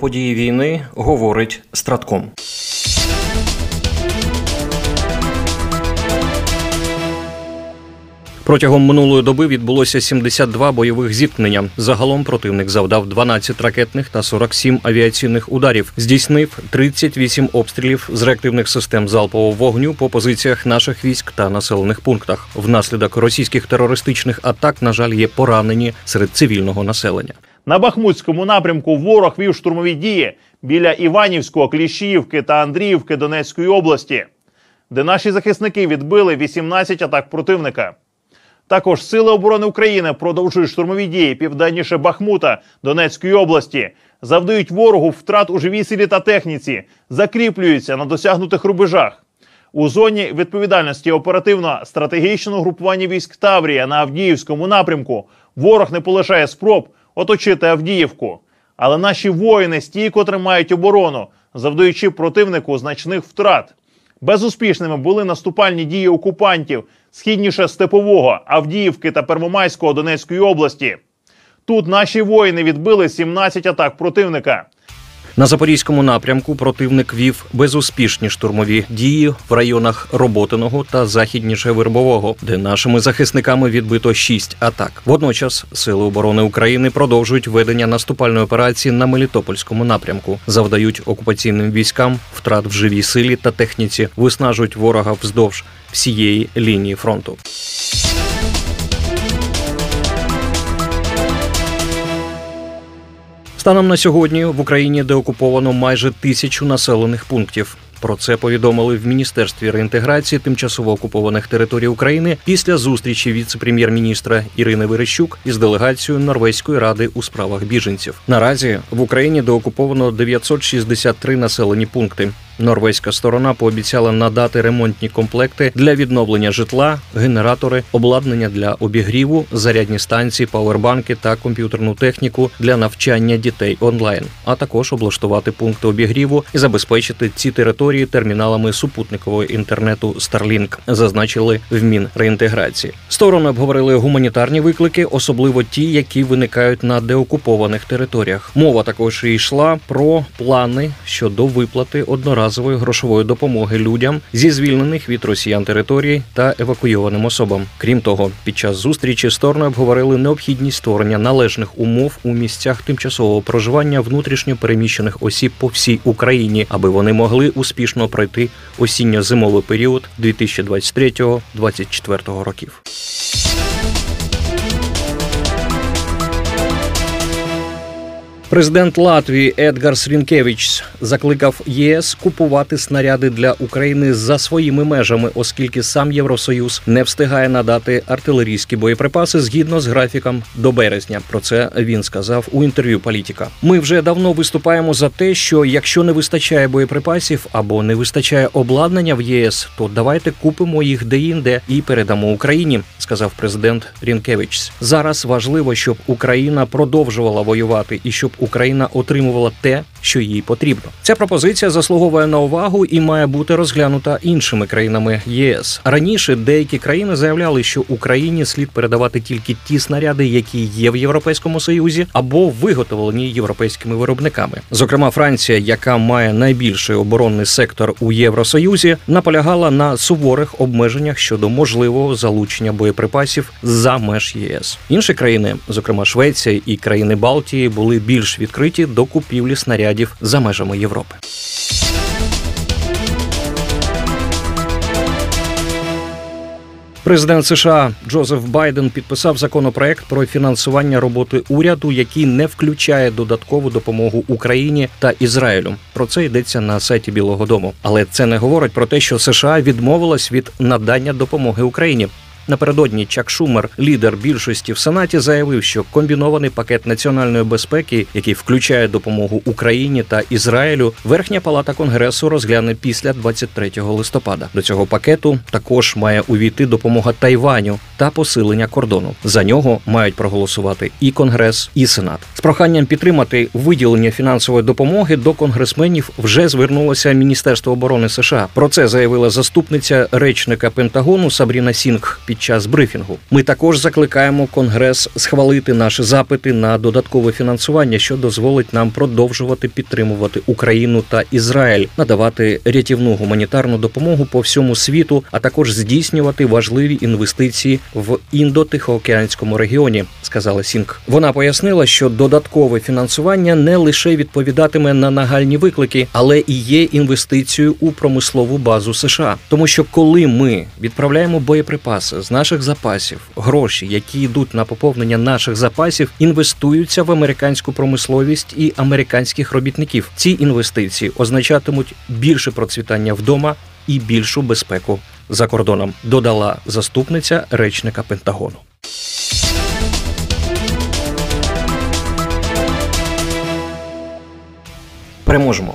Події війни говорить Стратком. Протягом минулої доби відбулося 72 бойових зіткнення. Загалом противник завдав 12 ракетних та 47 авіаційних ударів. Здійснив 38 обстрілів з реактивних систем залпового вогню по позиціях наших військ та населених пунктах. Внаслідок російських терористичних атак, на жаль, є поранені серед цивільного населення. На Бахмутському напрямку ворог вів штурмові дії біля Іванівського, Кліщіївки та Андріївки Донецької області, де наші захисники відбили 18 атак противника. Також Сили оборони України продовжують штурмові дії південніше Бахмута Донецької області, завдають ворогу втрат у живій силі та техніці, закріплюються на досягнутих рубежах. У зоні відповідальності оперативно-стратегічного групування військ Таврія на Авдіївському напрямку ворог не полишає спроб оточити Авдіївку. Але наші воїни стійко тримають оборону, завдаючи противнику значних втрат. Безуспішними були наступальні дії окупантів східніше Степового, Авдіївки та Первомайського Донецької області. Тут наші воїни відбили 17 атак противника. На запорізькому напрямку противник вів безуспішні штурмові дії в районах Роботиного та західніше Вербового, де нашими захисниками відбито шість атак. Водночас сили оборони України продовжують ведення наступальної операції на Мелітопольському напрямку, завдають окупаційним військам втрат в живій силі та техніці, виснажують ворога вздовж всієї лінії фронту. Станом на сьогодні в Україні деокуповано майже тисячу населених пунктів. Про це повідомили в міністерстві реінтеграції тимчасово окупованих територій України після зустрічі віце-прем'єр-міністра Ірини Верещук із делегацією Норвезької ради у справах біженців. Наразі в Україні деокуповано 963 населені пункти. Норвезька сторона пообіцяла надати ремонтні комплекти для відновлення житла, генератори, обладнання для обігріву, зарядні станції, павербанки та комп'ютерну техніку для навчання дітей онлайн, а також облаштувати пункти обігріву і забезпечити ці території терміналами супутникового інтернету Starlink, зазначили в Мінреінтеграції. Сторони обговорили гуманітарні виклики, особливо ті, які виникають на деокупованих територіях. Мова також йшла про плани щодо виплати одноразових одноразової грошової допомоги людям зі звільнених від росіян територій та евакуйованим особам. Крім того, під час зустрічі сторони обговорили необхідність створення належних умов у місцях тимчасового проживання внутрішньо переміщених осіб по всій Україні, аби вони могли успішно пройти осінньо-зимовий період 2023-2024 років. Президент Латвії Едгар Срінкевич закликав ЄС купувати снаряди для України за своїми межами, оскільки сам Євросоюз не встигає надати артилерійські боєприпаси згідно з графіком до березня. Про це він сказав у інтерв'ю Політіка. Ми вже давно виступаємо за те, що якщо не вистачає боєприпасів або не вистачає обладнання в ЄС, то давайте купимо їх деінде і передамо Україні, сказав президент Рінкевич. Зараз важливо, щоб Україна продовжувала воювати і щоб Україна отримувала те, що їй потрібно. Ця пропозиція заслуговує на увагу і має бути розглянута іншими країнами ЄС. Раніше деякі країни заявляли, що Україні слід передавати тільки ті снаряди, які є в Європейському Союзі, або виготовлені європейськими виробниками. Зокрема, Франція, яка має найбільший оборонний сектор у Євросоюзі, наполягала на суворих обмеженнях щодо можливого залучення боєприпасів за меж ЄС. Інші країни, зокрема Швеція і країни Балтії, були більш відкриті до купівлі снарядів за межами Європи. Президент США Джозеф Байден підписав законопроект про фінансування роботи уряду, який не включає додаткову допомогу Україні та Ізраїлю. Про це йдеться на сайті Білого Дому, але це не говорить про те, що США відмовилась від надання допомоги Україні. Напередодні Чак Шумер, лідер більшості в Сенаті, заявив, що комбінований пакет національної безпеки, який включає допомогу Україні та Ізраїлю, верхня палата конгресу розгляне після 23 листопада. До цього пакету також має увійти допомога Тайваню та посилення кордону. За нього мають проголосувати і конгрес, і сенат. З проханням підтримати виділення фінансової допомоги до конгресменів вже звернулося Міністерство оборони США. Про це заявила заступниця речника Пентагону Сабріна Сінг під під час брифінгу. Ми також закликаємо Конгрес схвалити наші запити на додаткове фінансування, що дозволить нам продовжувати підтримувати Україну та Ізраїль, надавати рятівну гуманітарну допомогу по всьому світу, а також здійснювати важливі інвестиції в індо-тихоокеанському регіоні, сказала Сінг. Вона пояснила, що додаткове фінансування не лише відповідатиме на нагальні виклики, але і є інвестицією у промислову базу США. Тому що коли ми відправляємо боєприпаси з наших запасів, гроші, які йдуть на поповнення наших запасів, інвестуються в американську промисловість і американських робітників. Ці інвестиції означатимуть більше процвітання вдома і більшу безпеку за кордоном, додала заступниця речника Пентагону. Переможемо.